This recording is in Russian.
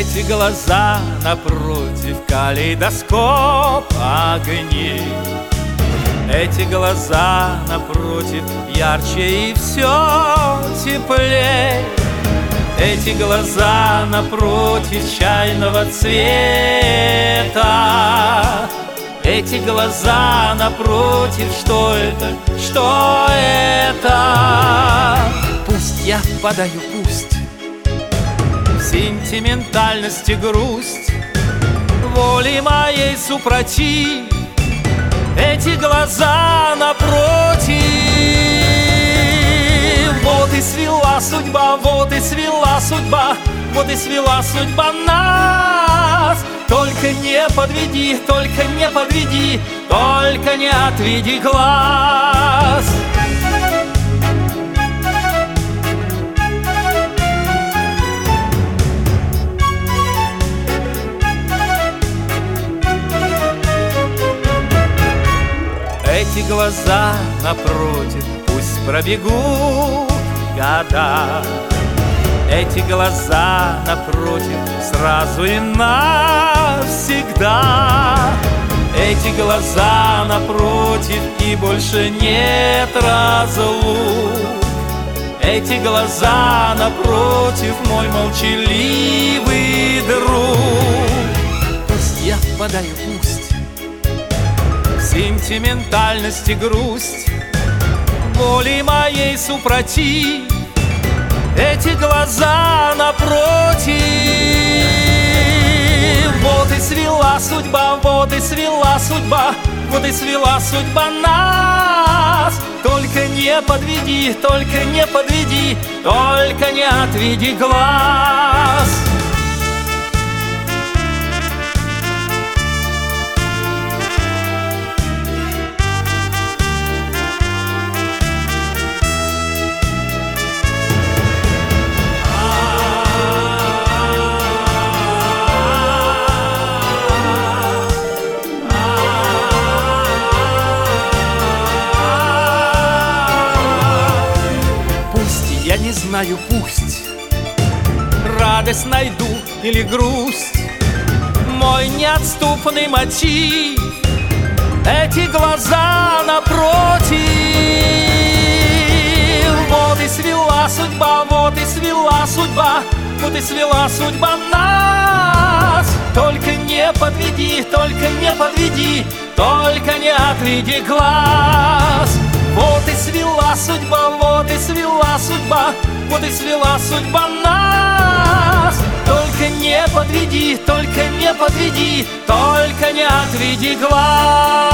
Эти глаза напротив калейдоскоп огней. Эти глаза напротив ярче и все теплее. Эти глаза напротив чайного цвета. Эти глаза напротив, что это, что это? Пусть я подаю, пусть Сентиментальность и грусть. Воли моей супротив Эти глаза напротив. Вот и свела судьба, вот и свела судьба Вот и свела судьба нас. Только не подведи, только не подведи Только не отведи глаз Эти глаза напротив Пусть пробегут года. Эти глаза напротив Сразу и навсегда. Эти глаза напротив И больше нет разлук. Эти глаза напротив Мой молчаливый друг. Пусть я подаю, пусть Сентиментальность грусть. Боли моей супротив Эти глаза напротив. Вот и свела судьба, вот и свела судьба Вот и свела судьба нас. Только не подведи, только не подведи Только не отведи глаз знаю, пусть. Радость найду или грусть. Мой неотступный мотив. Эти глаза напротив. Вот и свела судьба, вот и свела судьба. Вот и свела судьба нас. Только не подведи, только не подведи. Только не отведи глаз. Вот и свела судьба, вот и свела судьба Вот и свела судьба нас. Только не подведи, только не подведи Только не отведи глаз